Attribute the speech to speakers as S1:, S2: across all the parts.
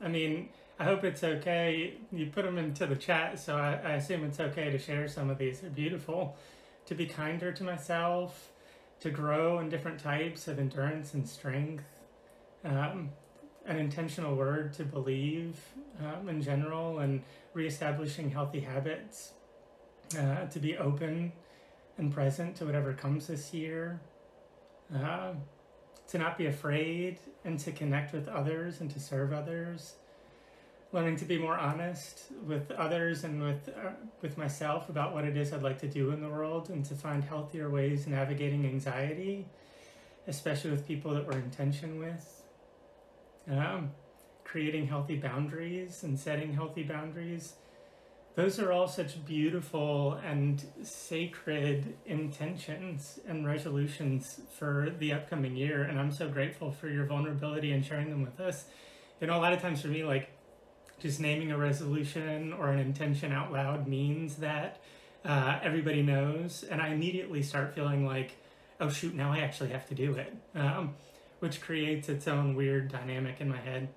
S1: I mean, I hope it's okay. You put them into the chat, so I, I, assume it's okay to share some of these. They're beautiful. To be kinder to myself, to grow in different types of endurance and strength, um, an intentional word to believe um, in general, and reestablishing healthy habits, uh, to be open and present to whatever comes this year. Uh, to not be afraid and to connect with others and to serve others. Learning to be more honest with others and with uh, with myself about what it is I'd like to do in the world and to find healthier ways navigating anxiety especially with people that we're in tension with. Um, creating healthy boundaries and setting healthy boundaries those are all such beautiful and sacred intentions and resolutions for the upcoming year. And I'm so grateful for your vulnerability and sharing them with us. You know, a lot of times for me, like just naming a resolution or an intention out loud means that uh, everybody knows. And I immediately start feeling like, oh, shoot, now I actually have to do it, um, which creates its own weird dynamic in my head.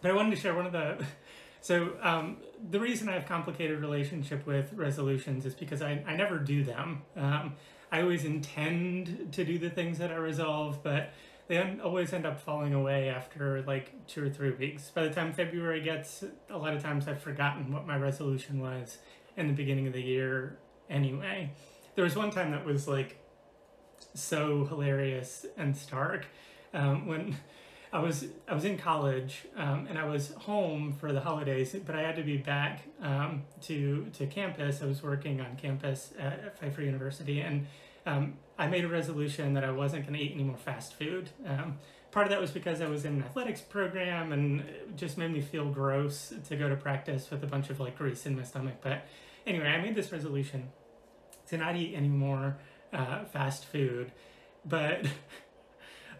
S1: But I wanted to share one of the so um, the reason I have complicated relationship with resolutions is because I, I never do them. Um, I always intend to do the things that I resolve, but they always end up falling away after like two or three weeks. By the time February gets, a lot of times I've forgotten what my resolution was in the beginning of the year anyway. There was one time that was like so hilarious and stark um, when I was I was in college um, and I was home for the holidays, but I had to be back um, to to campus. I was working on campus at Pfeiffer University, and um, I made a resolution that I wasn't going to eat any more fast food. Um, part of that was because I was in an athletics program, and it just made me feel gross to go to practice with a bunch of like grease in my stomach. But anyway, I made this resolution to not eat any more uh, fast food, but.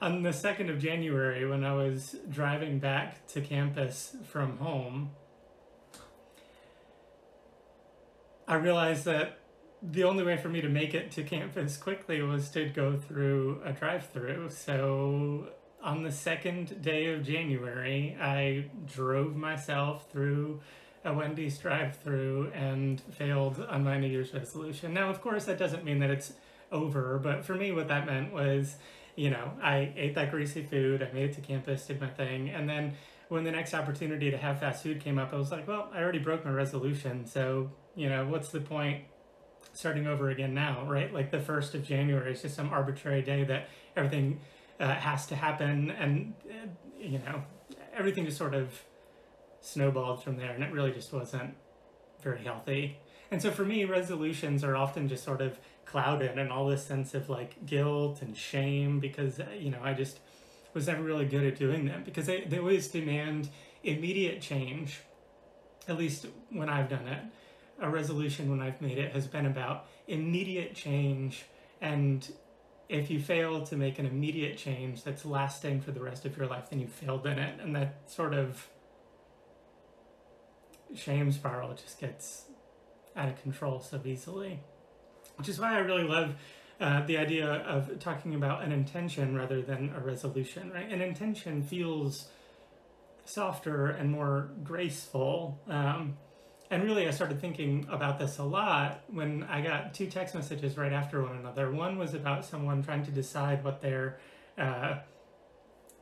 S1: on the 2nd of January, when I was driving back to campus from home, I realized that the only way for me to make it to campus quickly was to go through a drive through. So on the second day of January, I drove myself through a Wendy's drive through and failed on my New Year's resolution. Now, of course, that doesn't mean that it's over, but for me, what that meant was you know, I ate that greasy food, I made it to campus, did my thing, and then when the next opportunity to have fast food came up, I was like, well, I already broke my resolution, so, you know, what's the point starting over again now, right? Like the 1st of January is just some arbitrary day that everything uh, has to happen, and, uh, you know, everything just sort of snowballed from there, and it really just wasn't very healthy. And so for me, resolutions are often just sort of clouded and all this sense of like guilt and shame because, uh, you know, I just was never really good at doing them because they, they always demand immediate change, at least when I've done it. A resolution when I've made it has been about immediate change and if you fail to make an immediate change that's lasting for the rest of your life, then you failed in it. And that sort of shame spiral just gets out of control so easily. Which is why I really love uh, the idea of talking about an intention rather than a resolution, right? An intention feels softer and more graceful. Um, and really, I started thinking about this a lot when I got two text messages right after one another. One was about someone trying to decide what their uh,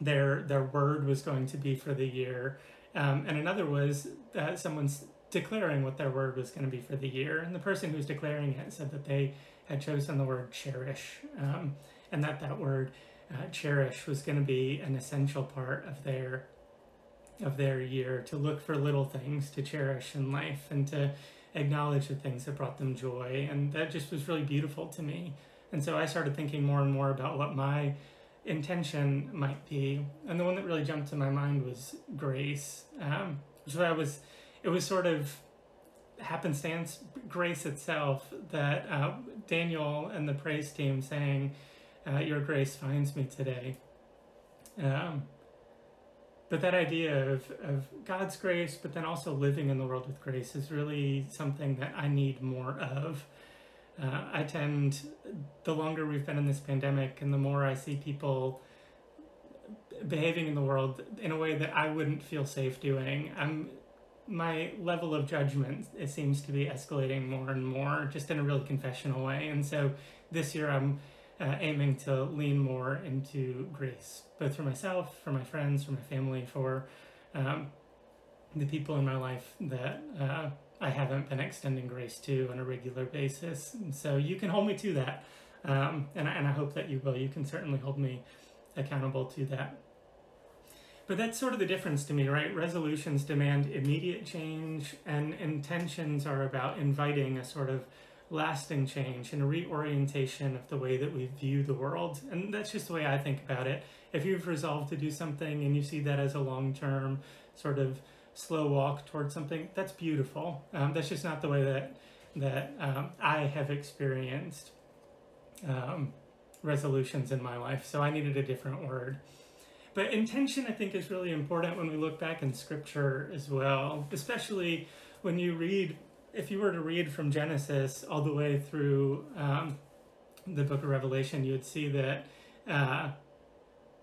S1: their their word was going to be for the year, um, and another was that someone's declaring what their word was going to be for the year. And the person who was declaring it said that they had chosen the word cherish, um, and that that word uh, cherish was going to be an essential part of their of their year to look for little things to cherish in life and to acknowledge the things that brought them joy and that just was really beautiful to me and so i started thinking more and more about what my intention might be. And the one that really jumped to my mind was grace. Um, so I was, it was sort of happenstance, grace itself, that uh, Daniel and the praise team saying, uh, Your grace finds me today. Um, but that idea of, of God's grace, but then also living in the world with grace is really something that I need more of. Uh, I tend, the longer we've been in this pandemic and the more I see people behaving in the world in a way that I wouldn't feel safe doing, I'm my level of judgment it seems to be escalating more and more just in a really confessional way and so this year i'm uh, aiming to lean more into grace both for myself for my friends for my family for um, the people in my life that uh, I haven't been extending grace to on a regular basis. And so you can hold me to that. Um, and, and I hope that you will. You can certainly hold me accountable to that. But that's sort of the difference to me, right? Resolutions demand immediate change, and intentions are about inviting a sort of lasting change and a reorientation of the way that we view the world. And that's just the way I think about it. If you've resolved to do something and you see that as a long term sort of slow walk towards something, that's beautiful. Um, that's just not the way that that um, I have experienced um, resolutions in my life. So I needed a different word. But intention, I think, is really important when we look back in scripture as well, especially when you read, if you were to read from Genesis all the way through um, the book of Revelation, you would see that uh,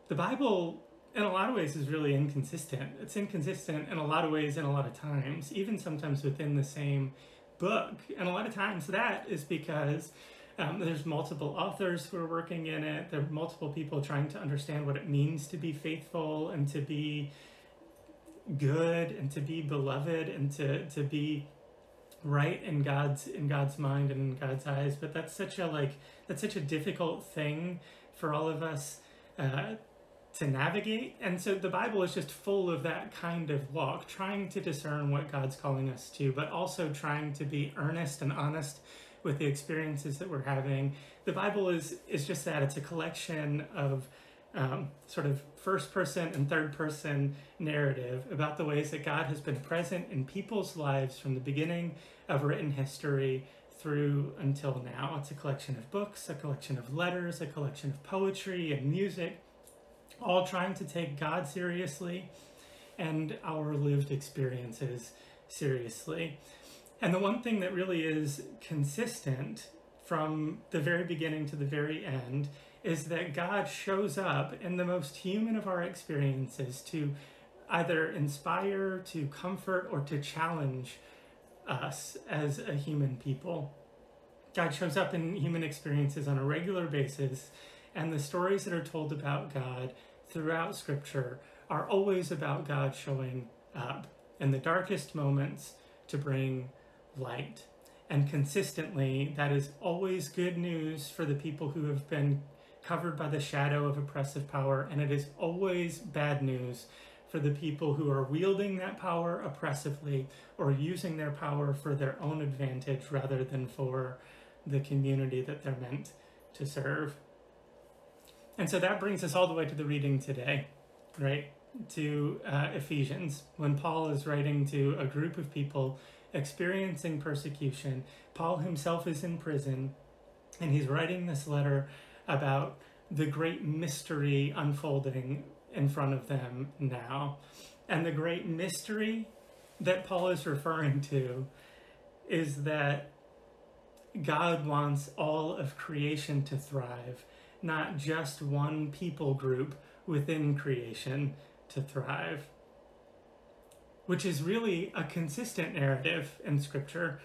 S1: the Bible in a lot of ways is really inconsistent. It's inconsistent in a lot of ways in a lot of times, even sometimes within the same book. And a lot of times that is because um, there's multiple authors who are working in it. There are multiple people trying to understand what it means to be faithful and to be good and to be beloved and to, to be right in God's in God's mind and in God's eyes. But that's such a like that's such a difficult thing for all of us uh, to navigate. And so the Bible is just full of that kind of walk, trying to discern what God's calling us to, but also trying to be earnest and honest with the experiences that we're having. The Bible is is just that it's a collection of um, sort of first person and third person narrative about the ways that God has been present in people's lives from the beginning of written history through until now. It's a collection of books, a collection of letters, a collection of poetry and music all trying to take God seriously and our lived experiences seriously. And the one thing that really is consistent from the very beginning to the very end is that God shows up in the most human of our experiences to either inspire, to comfort, or to challenge us as a human people. God shows up in human experiences on a regular basis, and the stories that are told about God throughout Scripture are always about God showing up in the darkest moments to bring light. And consistently, that is always good news for the people who have been covered by the shadow of oppressive power, and it is always bad news for the people who are wielding that power oppressively or using their power for their own advantage rather than for the community that they're meant to serve. And so that brings us all the way to the reading today, right? To uh, Ephesians, when Paul is writing to a group of people experiencing persecution. Paul himself is in prison, and he's writing this letter about the great mystery unfolding in front of them now. And the great mystery that Paul is referring to is that God wants all of creation to thrive not just one people group within creation to thrive. Which is really a consistent narrative in Scripture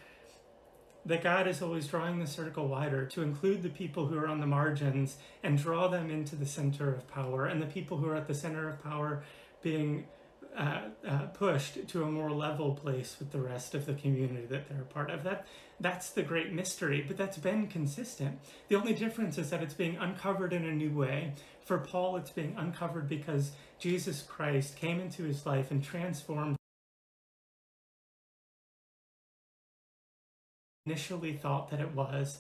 S1: that God is always drawing the circle wider to include the people who are on the margins and draw them into the center of power, and the people who are at the center of power being uh, uh, pushed to a more level place with the rest of the community that they're a part of. That that's the great mystery, but that's been consistent. The only difference is that it's being uncovered in a new way. For Paul, it's being uncovered because Jesus Christ came into his life and transformed. Initially thought that it was,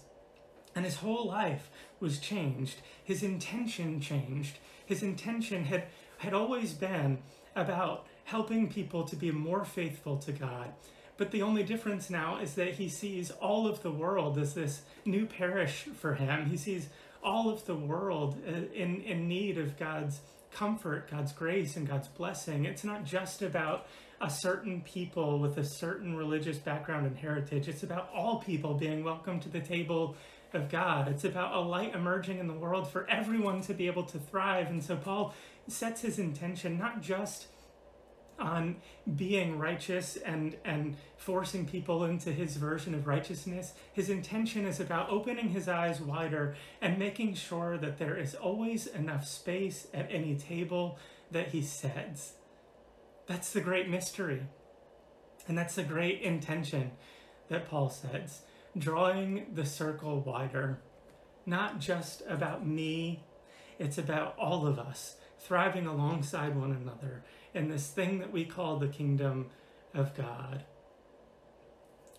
S1: And his whole life was changed. His intention changed. His intention had, had always been about helping people to be more faithful to God. But the only difference now is that he sees all of the world as this new parish for him. He sees all of the world uh, in, in need of God's comfort, God's grace, and God's blessing. It's not just about a certain people with a certain religious background and heritage. It's about all people being welcome to the table of God. It's about a light emerging in the world for everyone to be able to thrive. And so Paul sets his intention not just on being righteous and and forcing people into his version of righteousness his intention is about opening his eyes wider and making sure that there is always enough space at any table that he sets that's the great mystery. And that's the great intention that paul says drawing the circle wider. Not just about me it's about all of us thriving alongside one another in this thing that we call the kingdom of God.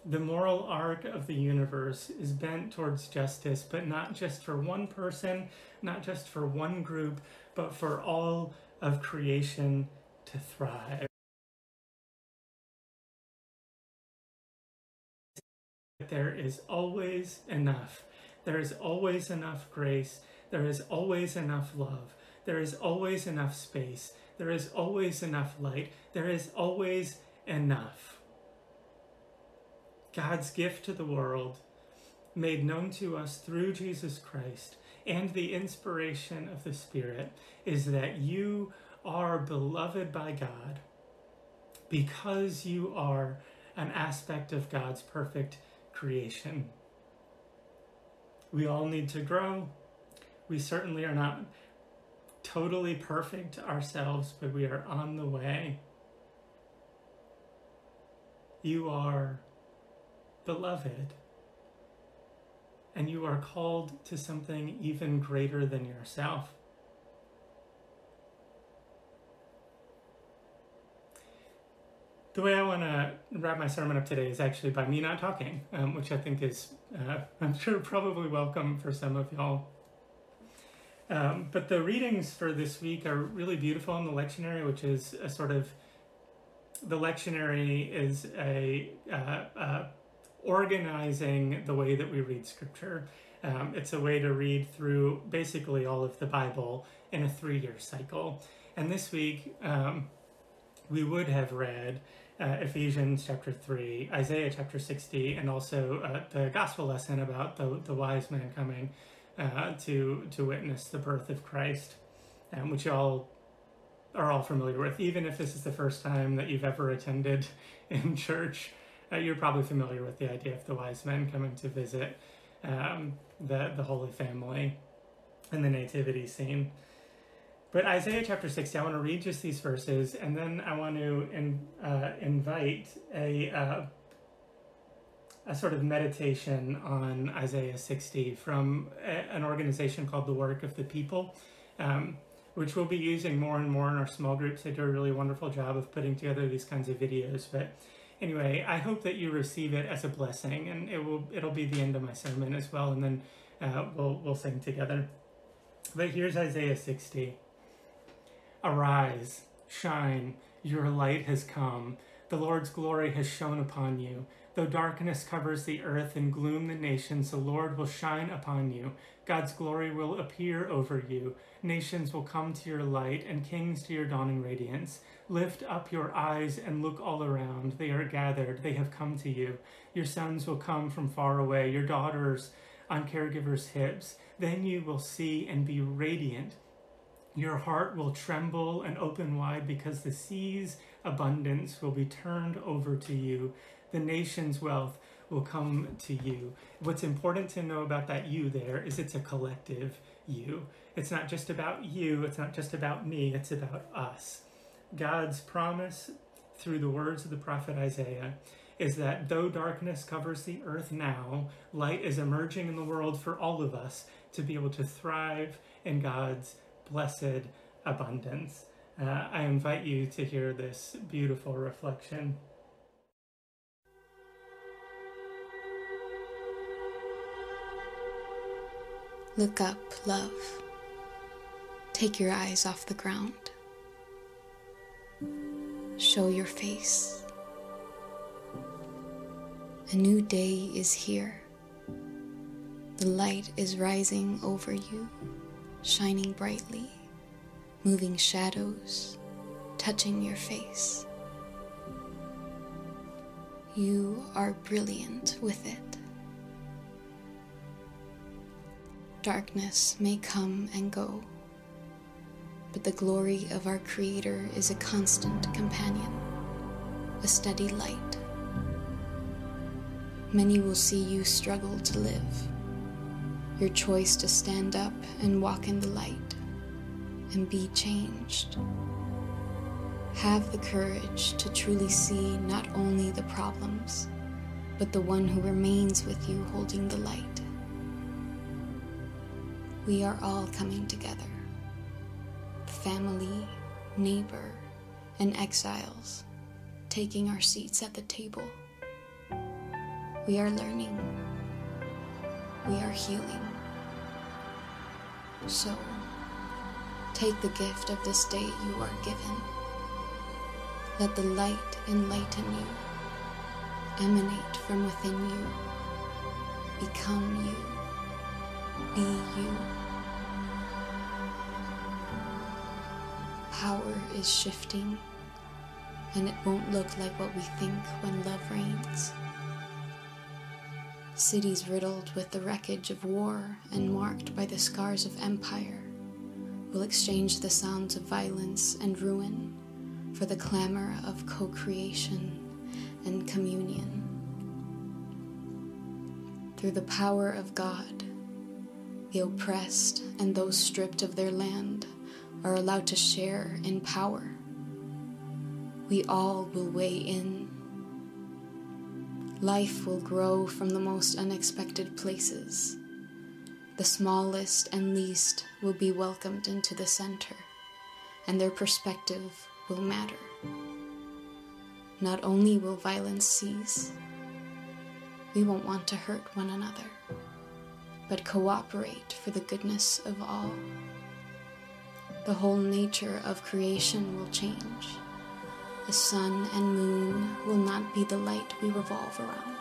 S1: The moral arc of the universe is bent towards justice, but not just for one person, not just for one group, but for all of creation to thrive. There is always enough. There is always enough grace. There is always enough love. There is always enough space. There is always enough light. There is always enough. God's gift to the world, made known to us through Jesus Christ and the inspiration of the Spirit, is that you are beloved by God because you are an aspect of God's perfect creation. We all need to grow. We certainly are not totally perfect ourselves, but we are on the way. You are beloved, and you are called to something even greater than yourself. The way I want to wrap my sermon up today is actually by me not talking, um, which I think is, uh, I'm sure, probably welcome for some of y'all. Um, but the readings for this week are really beautiful in the lectionary, which is a sort of the lectionary is a uh, uh, organizing the way that we read scripture. Um, it's a way to read through basically all of the Bible in a three-year cycle. And this week, um, we would have read uh, Ephesians chapter 3, Isaiah chapter 60, and also uh, the gospel lesson about the, the wise man coming uh, to to witness the birth of Christ, um, which y'all are all familiar with. Even if this is the first time that you've ever attended in church, uh, you're probably familiar with the idea of the wise men coming to visit um, the the Holy Family and the nativity scene. But Isaiah chapter 60, I want to read just these verses, and then I want to in, uh, invite a uh, a sort of meditation on Isaiah 60 from a, an organization called the Work of the People, um, which we'll be using more and more in our small groups. They do a really wonderful job of putting together these kinds of videos. But anyway, I hope that you receive it as a blessing, and it will it'll be the end of my sermon as well, and then uh, we'll we'll sing together. But here's Isaiah 60. Arise, shine, your light has come. The Lord's glory has shone upon you. Though darkness covers the earth and gloom the nations, the Lord will shine upon you. God's glory will appear over you. Nations will come to your light, and kings to your dawning radiance. Lift up your eyes and look all around. They are gathered, they have come to you. Your sons will come from far away, your daughters on caregivers' hips. Then you will see and be radiant. Your heart will tremble and open wide because the sea's abundance will be turned over to you the nation's wealth will come to you. What's important to know about that you there is it's a collective you. It's not just about you, it's not just about me, it's about us. God's promise through the words of the prophet Isaiah is that though darkness covers the earth now, light is emerging in the world for all of us to be able to thrive in God's blessed abundance. Uh, I invite you to hear this beautiful reflection.
S2: Look up, love. Take your eyes off the ground. Show your face. A new day is here. The light is rising over you, shining brightly, moving shadows, touching your face. You are brilliant with it. Darkness may come and go, but the glory of our Creator is a constant companion, a steady light. Many will see you struggle to live. Your choice to stand up and walk in the light and be changed. Have the courage to truly see not only the problems, but the one who remains with you holding the light. We are all coming together family, neighbor, and exiles, taking our seats at the table. We are learning, we are healing. So, take the gift of this day you are given let the light enlighten you, emanate from within you, become you, be you. Power is shifting, and it won't look like what we think when love reigns. Cities riddled with the wreckage of war and marked by the scars of empire will exchange the sounds of violence and ruin for the clamor of co creation and communion. Through the power of God, the oppressed and those stripped of their land are allowed to share in power. We all will weigh in. Life will grow from the most unexpected places. The smallest and least will be welcomed into the center, and their perspective will matter. Not only will violence cease, we won't want to hurt one another, but cooperate for the goodness of all. The whole nature of creation will change. The sun and moon will not be the light we revolve around.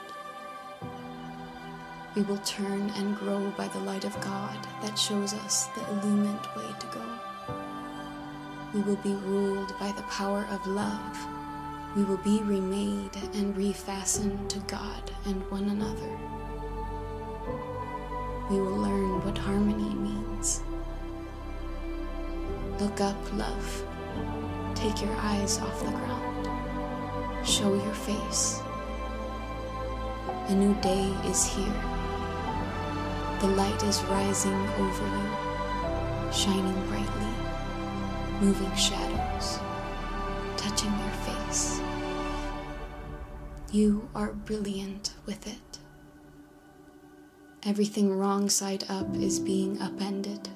S2: We will turn and grow by the light of God that shows us the illumined way to go. We will be ruled by the power of love. We will be remade and refastened to God and one another. We will learn what harmony means. Look up, love. Take your eyes off the ground. Show your face. A new day is here. The light is rising over you, shining brightly moving shadows, touching your face. You are brilliant with it. Everything wrong side up is being upended.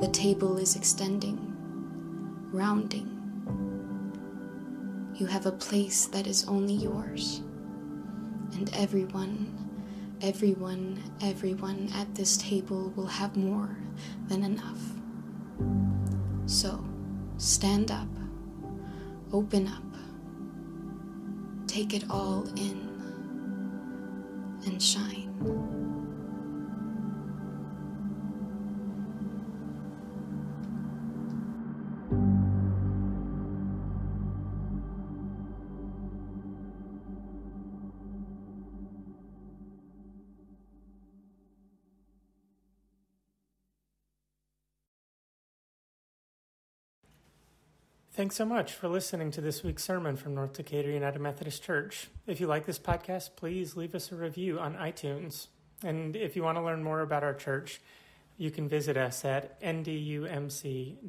S2: The table is extending, rounding. You have a place that is only yours. And everyone, everyone, everyone at this table will have more than enough. So, stand up, open up, take it all in, and shine.
S1: Thanks so much for listening to this week's sermon from North Decatur United Methodist Church. If you like this podcast, please leave us a review on iTunes. And if you want to learn more about our church, you can visit us at ndumc.org.